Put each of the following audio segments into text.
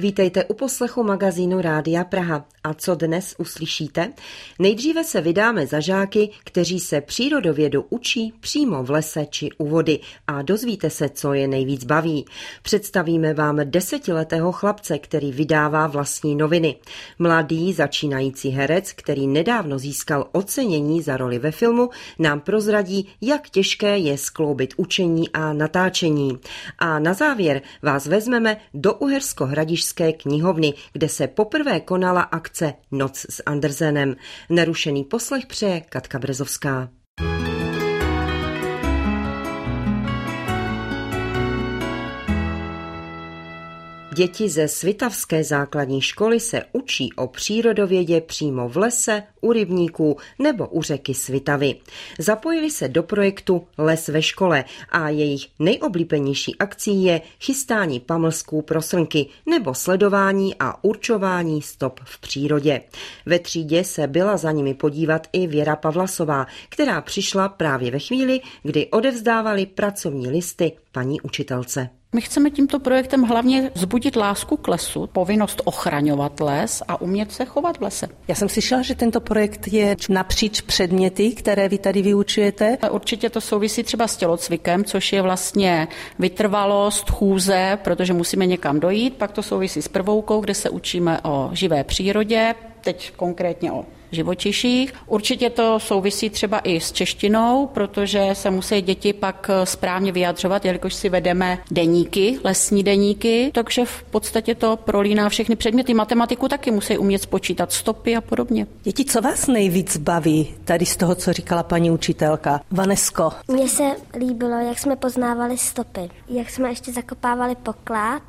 Vítejte u poslechu magazínu Rádia Praha. A co dnes uslyšíte? Nejdříve se vydáme za žáky, kteří se přírodovědu učí přímo v lese či u vody a dozvíte se, co je nejvíc baví. Představíme vám desetiletého chlapce, který vydává vlastní noviny. Mladý začínající herec, který nedávno získal ocenění za roli ve filmu, nám prozradí, jak těžké je skloubit učení a natáčení. A na závěr vás vezmeme do Uhersko-Hradišské knihovny, kde se poprvé konala akce Noc s Andersenem. Nerušený poslech přeje Katka Brezovská. Děti ze Svitavské základní školy se učí o přírodovědě přímo v lese, u rybníků nebo u řeky Svitavy. Zapojili se do projektu Les ve škole a jejich nejoblíbenější akcí je chystání pamlsků pro srnky nebo sledování a určování stop v přírodě. Ve třídě se byla za nimi podívat i Věra Pavlasová, která přišla právě ve chvíli, kdy odevzdávali pracovní listy paní učitelce. My chceme tímto projektem hlavně zbudit lásku k lesu, povinnost ochraňovat les a umět se chovat v lese. Já jsem slyšela, že tento projekt je napříč předměty, které vy tady vyučujete. Určitě to souvisí třeba s tělocvikem, což je vlastně vytrvalost, chůze, protože musíme někam dojít. Pak to souvisí s prvoukou, kde se učíme o živé přírodě, teď konkrétně o živočiších. Určitě to souvisí třeba i s češtinou, protože se musí děti pak správně vyjadřovat, jelikož si vedeme deníky, lesní deníky, takže v podstatě to prolíná všechny předměty. Matematiku taky musí umět spočítat stopy a podobně. Děti, co vás nejvíc baví tady z toho, co říkala paní učitelka? Vanesko. Mně se líbilo, jak jsme poznávali stopy, jak jsme ještě zakopávali poklad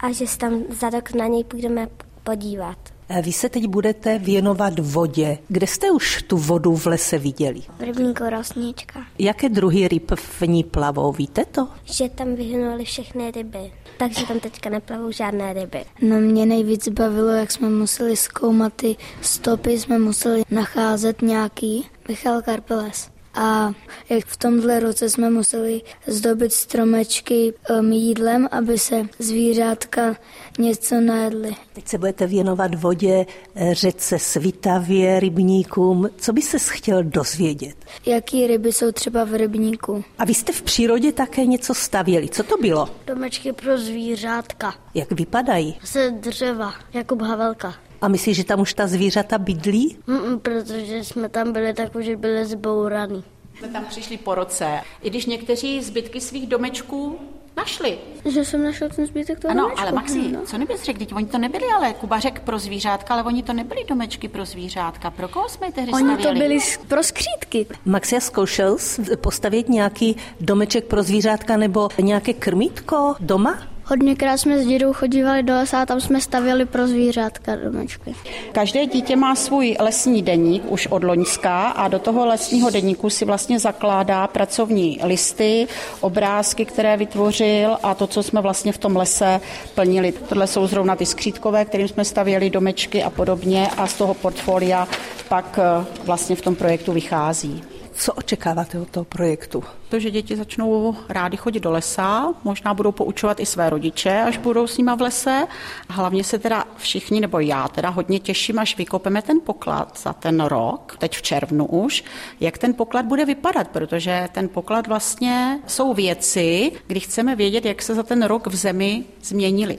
a že tam za rok na něj půjdeme podívat. Vy se teď budete věnovat vodě. Kde jste už tu vodu v lese viděli? V rybníku Rosnička. Jaké druhy ryb v ní plavou, víte to? Že tam vyhnuly všechny ryby, takže tam teďka neplavou žádné ryby. No mě nejvíc bavilo, jak jsme museli zkoumat ty stopy, jsme museli nacházet nějaký Michal Karpeles. A jak v tomhle roce jsme museli zdobit stromečky um, jídlem, aby se zvířátka něco najedly. Teď se budete věnovat vodě, eh, řece Svitavě, rybníkům. Co by se chtěl dozvědět? Jaký ryby jsou třeba v rybníku? A vy jste v přírodě také něco stavěli. Co to bylo? Domečky pro zvířátka. Jak vypadají? Se dřeva, jako Havelka. A myslíš, že tam už ta zvířata bydlí? Mm-mm, protože jsme tam byli tak, že byli zbouraný. Jsme tam přišli po roce, i když někteří zbytky svých domečků našli. Že jsem našel ten zbytek toho Ano, domečku. ale Maxi, No. co nebys řekl, teď oni to nebyli, ale Kuba řekl pro zvířátka, ale oni to nebyli domečky pro zvířátka. Pro koho jsme je tehdy Oni to stavěli? byli pro skřítky. Maxia zkoušel postavit nějaký domeček pro zvířátka nebo nějaké krmítko doma? Hodněkrát jsme s dědou chodívali do lesa a tam jsme stavěli pro zvířátka domečky. Každé dítě má svůj lesní deník už od Loňska a do toho lesního deníku si vlastně zakládá pracovní listy, obrázky, které vytvořil a to, co jsme vlastně v tom lese plnili. Tohle jsou zrovna ty skřítkové, kterým jsme stavěli domečky a podobně a z toho portfolia pak eh, vlastně v tom projektu vychází. Co očekáváte od toho projektu? To, že děti začnou rádi chodit do lesa, možná budou poučovat i své rodiče, až budou s nima v lese. A hlavně se teda všichni, nebo já teda hodně těším, až vykopeme ten poklad za ten rok, teď v červnu už, jak ten poklad bude vypadat, protože ten poklad vlastně jsou věci, kdy chceme vědět, jak se za ten rok v zemi změnily.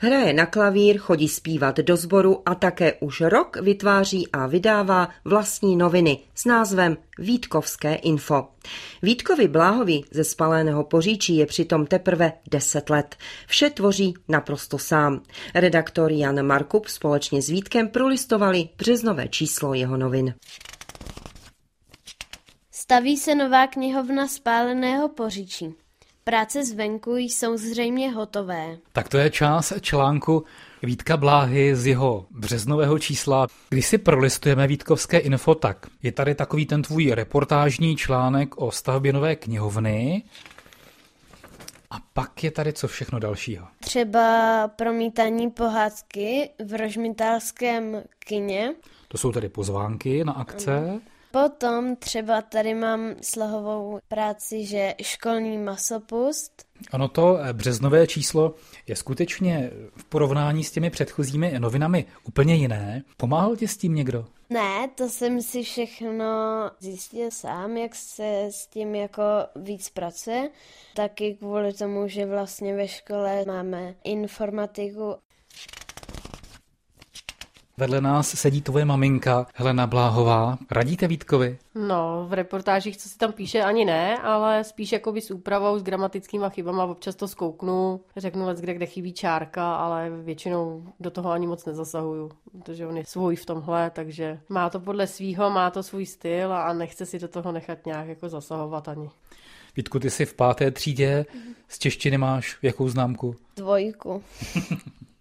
Hraje na klavír, chodí zpívat do sboru a také už rok vytváří a vydává vlastní noviny s názvem Vítkovské info. Vítkovi Bláhovi ze spaleného poříčí je přitom teprve 10 let. Vše tvoří naprosto sám. Redaktor Jan Markup společně s Vítkem prolistovali březnové číslo jeho novin. Staví se nová knihovna spáleného poříčí. Práce zvenku jsou zřejmě hotové. Tak to je část článku Vítka Bláhy z jeho březnového čísla. Když si prolistujeme Vítkovské info, tak je tady takový ten tvůj reportážní článek o stavbě nové knihovny. A pak je tady co všechno dalšího. Třeba promítání pohádky v rožmitálském kině. To jsou tady pozvánky na akce. Potom třeba tady mám slohovou práci, že školní masopust. Ono to eh, březnové číslo je skutečně v porovnání s těmi předchozími novinami úplně jiné. Pomáhal ti s tím někdo? Ne, to jsem si všechno zjistil sám, jak se s tím jako víc pracuje. Taky kvůli tomu, že vlastně ve škole máme informatiku Vedle nás sedí tvoje maminka Helena Bláhová. Radíte Vítkovi? No, v reportážích, co si tam píše, ani ne, ale spíš jakoby s úpravou, s gramatickýma chybama, občas to zkouknu, řeknu let, kde, kde chybí čárka, ale většinou do toho ani moc nezasahuju, protože on je svůj v tomhle, takže má to podle svýho, má to svůj styl a nechce si do toho nechat nějak jako zasahovat ani. Vítku, ty jsi v páté třídě, z češtiny máš jakou známku? Dvojku.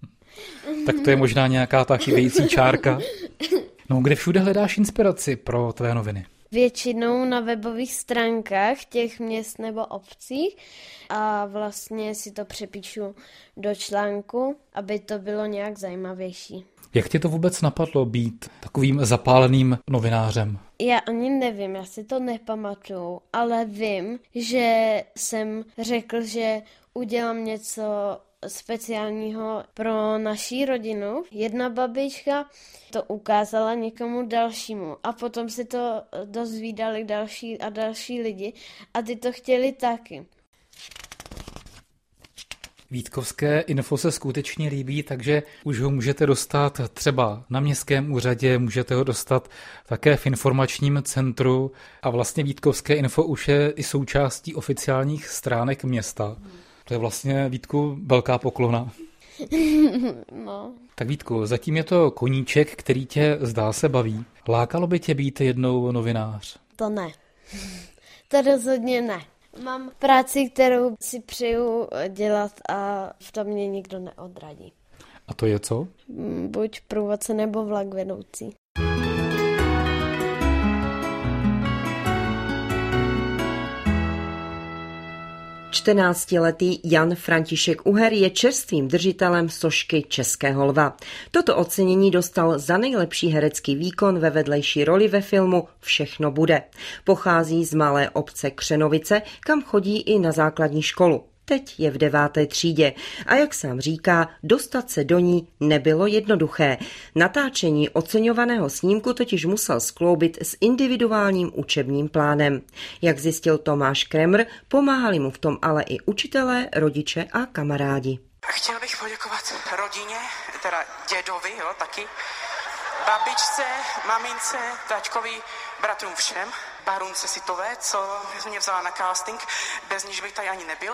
tak to je možná nějaká ta chybějící čárka. No, kde všude hledáš inspiraci pro tvé noviny? Většinou na webových stránkách těch měst nebo obcí a vlastně si to přepíšu do článku, aby to bylo nějak zajímavější. Jak ti to vůbec napadlo být takovým zapáleným novinářem? Já ani nevím, já si to nepamatuju, ale vím, že jsem řekl, že udělám něco speciálního pro naší rodinu. Jedna babička to ukázala někomu dalšímu a potom si to dozvídali další a další lidi a ty to chtěli taky. Vítkovské info se skutečně líbí, takže už ho můžete dostat třeba na městském úřadě, můžete ho dostat také v informačním centru a vlastně Vítkovské info už je i součástí oficiálních stránek města. To je vlastně, Vítku, velká poklona. No. Tak Vítku, zatím je to koníček, který tě zdá se baví. Lákalo by tě být jednou novinář? To ne. To rozhodně ne. Mám práci, kterou si přeju dělat a v tom mě nikdo neodradí. A to je co? Buď průvodce nebo vlak vedoucí. 14-letý Jan František Uher je čerstvým držitelem sošky Českého lva. Toto ocenění dostal za nejlepší herecký výkon ve vedlejší roli ve filmu Všechno bude. Pochází z malé obce Křenovice, kam chodí i na základní školu. Teď je v deváté třídě a jak sám říká, dostat se do ní nebylo jednoduché. Natáčení oceňovaného snímku totiž musel skloubit s individuálním učebním plánem. Jak zjistil Tomáš Kremr, pomáhali mu v tom ale i učitelé, rodiče a kamarádi. Chtěl bych poděkovat rodině, teda dědovi, jo, taky, babičce, mamince, taťkovi, bratrům všem, Barunce Sitové, co mě vzala na casting, bez níž bych tady ani nebyl,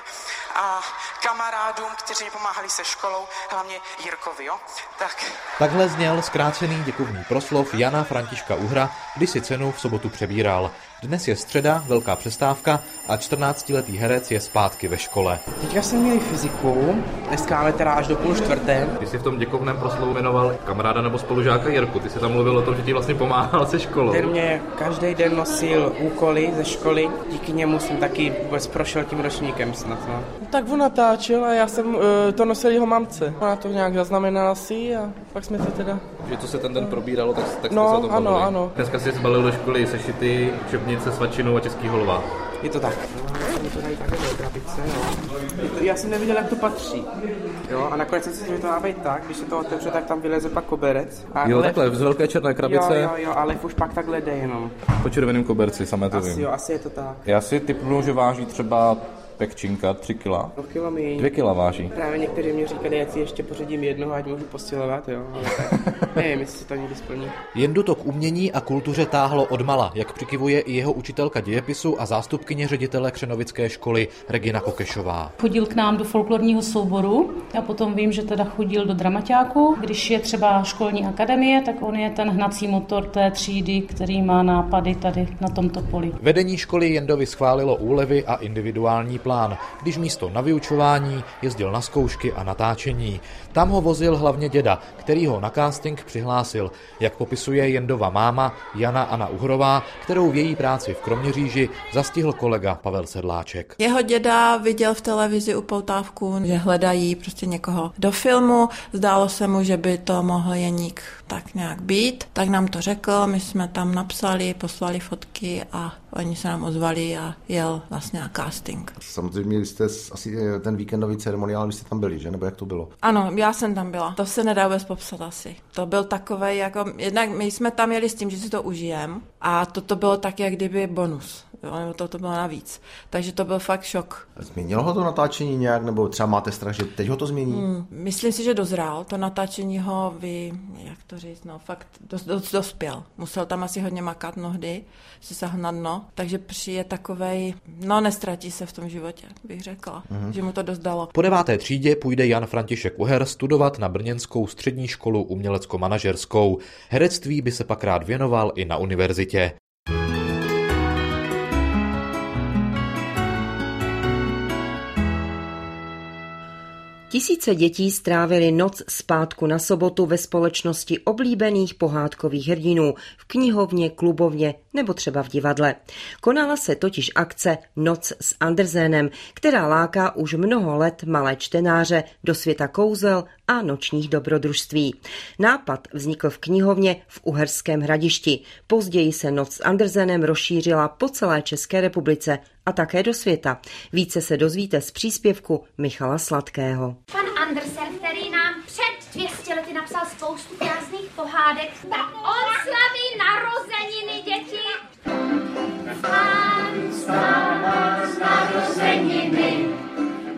a kamarádům, kteří mi pomáhali se školou, hlavně Jirkovi, jo. Tak. Takhle zněl zkrácený děkovný proslov Jana Františka Uhra, když si cenu v sobotu přebíral. Dnes je středa, velká přestávka a 14-letý herec je zpátky ve škole. Teďka jsme měli fyziku, dneska máme teda až do půl čtvrté. Ty jsi v tom děkovném proslovu jmenoval kamaráda nebo spolužáka Jirku. Ty jsi tam mluvil o tom, že ti vlastně pomáhal se školou. Ten mě každý den nosil úkoly ze školy, díky němu jsem taky vůbec prošel tím ročníkem snad. No. Tak on natáčel a já jsem uh, to nosil jeho mamce. Ona to nějak zaznamenala si a pak jsme to teda... Že to se ten den probíralo, tak, tak no, jste se o tom ano, ano. Dneska jsi zbalil do školy sešity, učebnice, svačinu a český holva. Je to tak. Jsme to takhle do krabice, jo. Já jsem nevěděl, jak to patří. Jo, a nakonec jsem si že to má být tak, když se to otevře, tak tam vyleze pak koberec. A Jo, lev- takhle, z velké černé krabice. Jo, jo, jo, ale už pak takhle jde jenom. Po červeném koberci, samé to Asi vím. jo, asi je to tak. Já si typnu, že váží třeba pekčinka 3 kila. No kilo mi. Dvě kila váží. Právě někteří mě říkali, ať si ještě pořídím jednoho, ať můžu posilovat, jo. Nevím, jestli se to někdy splní. Jendu to k umění a kultuře táhlo odmala, jak přikivuje i jeho učitelka dějepisu a zástupkyně ředitele Křenovické školy Regina Kokešová. Chodil k nám do folklorního souboru a potom vím, že teda chodil do dramaťáku. Když je třeba školní akademie, tak on je ten hnací motor té třídy, který má nápady tady na tomto poli. Vedení školy Jendovi schválilo úlevy a individuální plán. Plán, když místo na vyučování jezdil na zkoušky a natáčení. Tam ho vozil hlavně děda, který ho na casting přihlásil, jak popisuje Jendova máma Jana Anna Uhrová, kterou v její práci v Kroměříži zastihl kolega Pavel Sedláček. Jeho děda viděl v televizi upoutávku, že hledají prostě někoho do filmu. Zdálo se mu, že by to mohl Jeník tak nějak být. Tak nám to řekl, my jsme tam napsali, poslali fotky a oni se nám ozvali a jel vlastně na casting. Samozřejmě jste asi eh, ten víkendový ceremoniál, vy jste tam byli, že? Nebo jak to bylo? Ano, já jsem tam byla. To se nedá vůbec popsat asi. To byl takové, jako, jednak my jsme tam jeli s tím, že si to užijem a toto bylo tak, jak kdyby bonus jo, nebo to, to bylo navíc. Takže to byl fakt šok. Změnilo ho to natáčení nějak, nebo třeba máte strach, že teď ho to změní? Hmm, myslím si, že dozrál. To natáčení ho vy, jak to říct, no fakt dos, dos, dospěl. Musel tam asi hodně makat mnohdy, si se na dno, takže přijde takovej, no nestratí se v tom životě, bych řekla, hmm. že mu to dost dalo. Po deváté třídě půjde Jan František Uher studovat na Brněnskou střední školu umělecko-manažerskou. Herectví by se pak rád věnoval i na univerzitě. Tisíce dětí strávili noc zpátku na sobotu ve společnosti oblíbených pohádkových hrdinů v knihovně, klubovně nebo třeba v divadle. Konala se totiž akce Noc s Andersenem, která láká už mnoho let malé čtenáře do světa kouzel a nočních dobrodružství. Nápad vznikl v knihovně v Uherském hradišti. Později se Noc s Andersenem rozšířila po celé České republice a také do světa. Více se dozvíte z příspěvku Michala Sladkého. Pan Andersen, který nám před 200 lety napsal spoustu krásných pohádek, tak on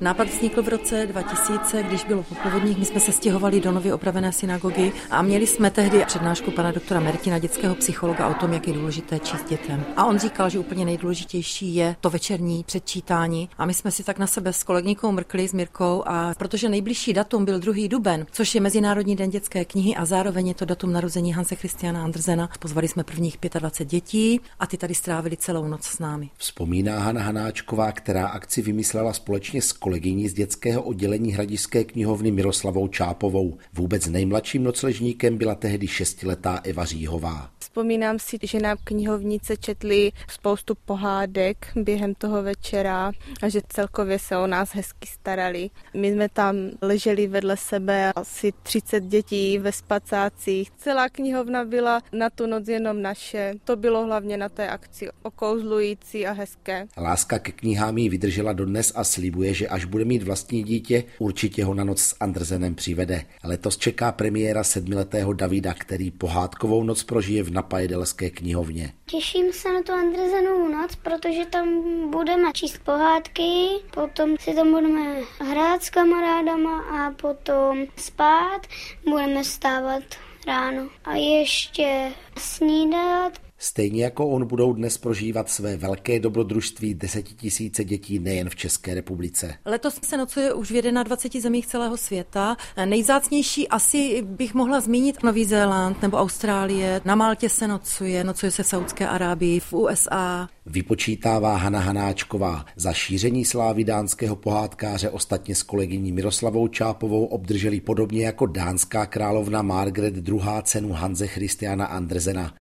Nápad vznikl v roce 2000, když bylo po povodních. My jsme se stěhovali do nově opravené synagogy a měli jsme tehdy přednášku pana doktora Mertina, dětského psychologa, o tom, jak je důležité číst dětem. A on říkal, že úplně nejdůležitější je to večerní předčítání. A my jsme si tak na sebe s kolegnikou mrkli s Mirkou a protože nejbližší datum byl 2. duben, což je Mezinárodní den dětské knihy a zároveň je to datum narození Hanse Christiana Andersena, pozvali jsme prvních 25 dětí a ty tady strávili celou noc s námi. Vzpomíná Hana Hanáčková, která akci vymyslela společně s kolegyní z dětského oddělení Hradišské knihovny Miroslavou Čápovou. Vůbec nejmladším nocležníkem byla tehdy šestiletá Eva Říhová. Vzpomínám si, že nám knihovnice četli spoustu pohádek během toho večera a že celkově se o nás hezky starali. My jsme tam leželi vedle sebe asi 30 dětí ve spacácích. Celá knihovna byla na tu noc jenom naše. To bylo hlavně na té akci okouzlující a hezké. Láska ke knihám jí vydržela dodnes a slibuje, že až bude mít vlastní dítě, určitě ho na noc s Andersenem přivede. Letos čeká premiéra sedmiletého Davida, který pohádkovou noc prožije v Napajedelské knihovně. Těším se na tu Andersenovu noc, protože tam budeme číst pohádky, potom si tam budeme hrát s kamarádama a potom spát, budeme stávat ráno. A ještě snídat Stejně jako on budou dnes prožívat své velké dobrodružství desetitisíce dětí nejen v České republice. Letos se nocuje už v 21 zemích celého světa. Nejzácnější asi bych mohla zmínit Nový Zéland nebo Austrálie. Na Maltě se nocuje, nocuje se v Saudské Arábii, v USA. Vypočítává Hana Hanáčková. Za šíření slávy dánského pohádkáře ostatně s kolegyní Miroslavou Čápovou obdrželi podobně jako dánská královna Margaret II. cenu Hanze Christiana Andersena.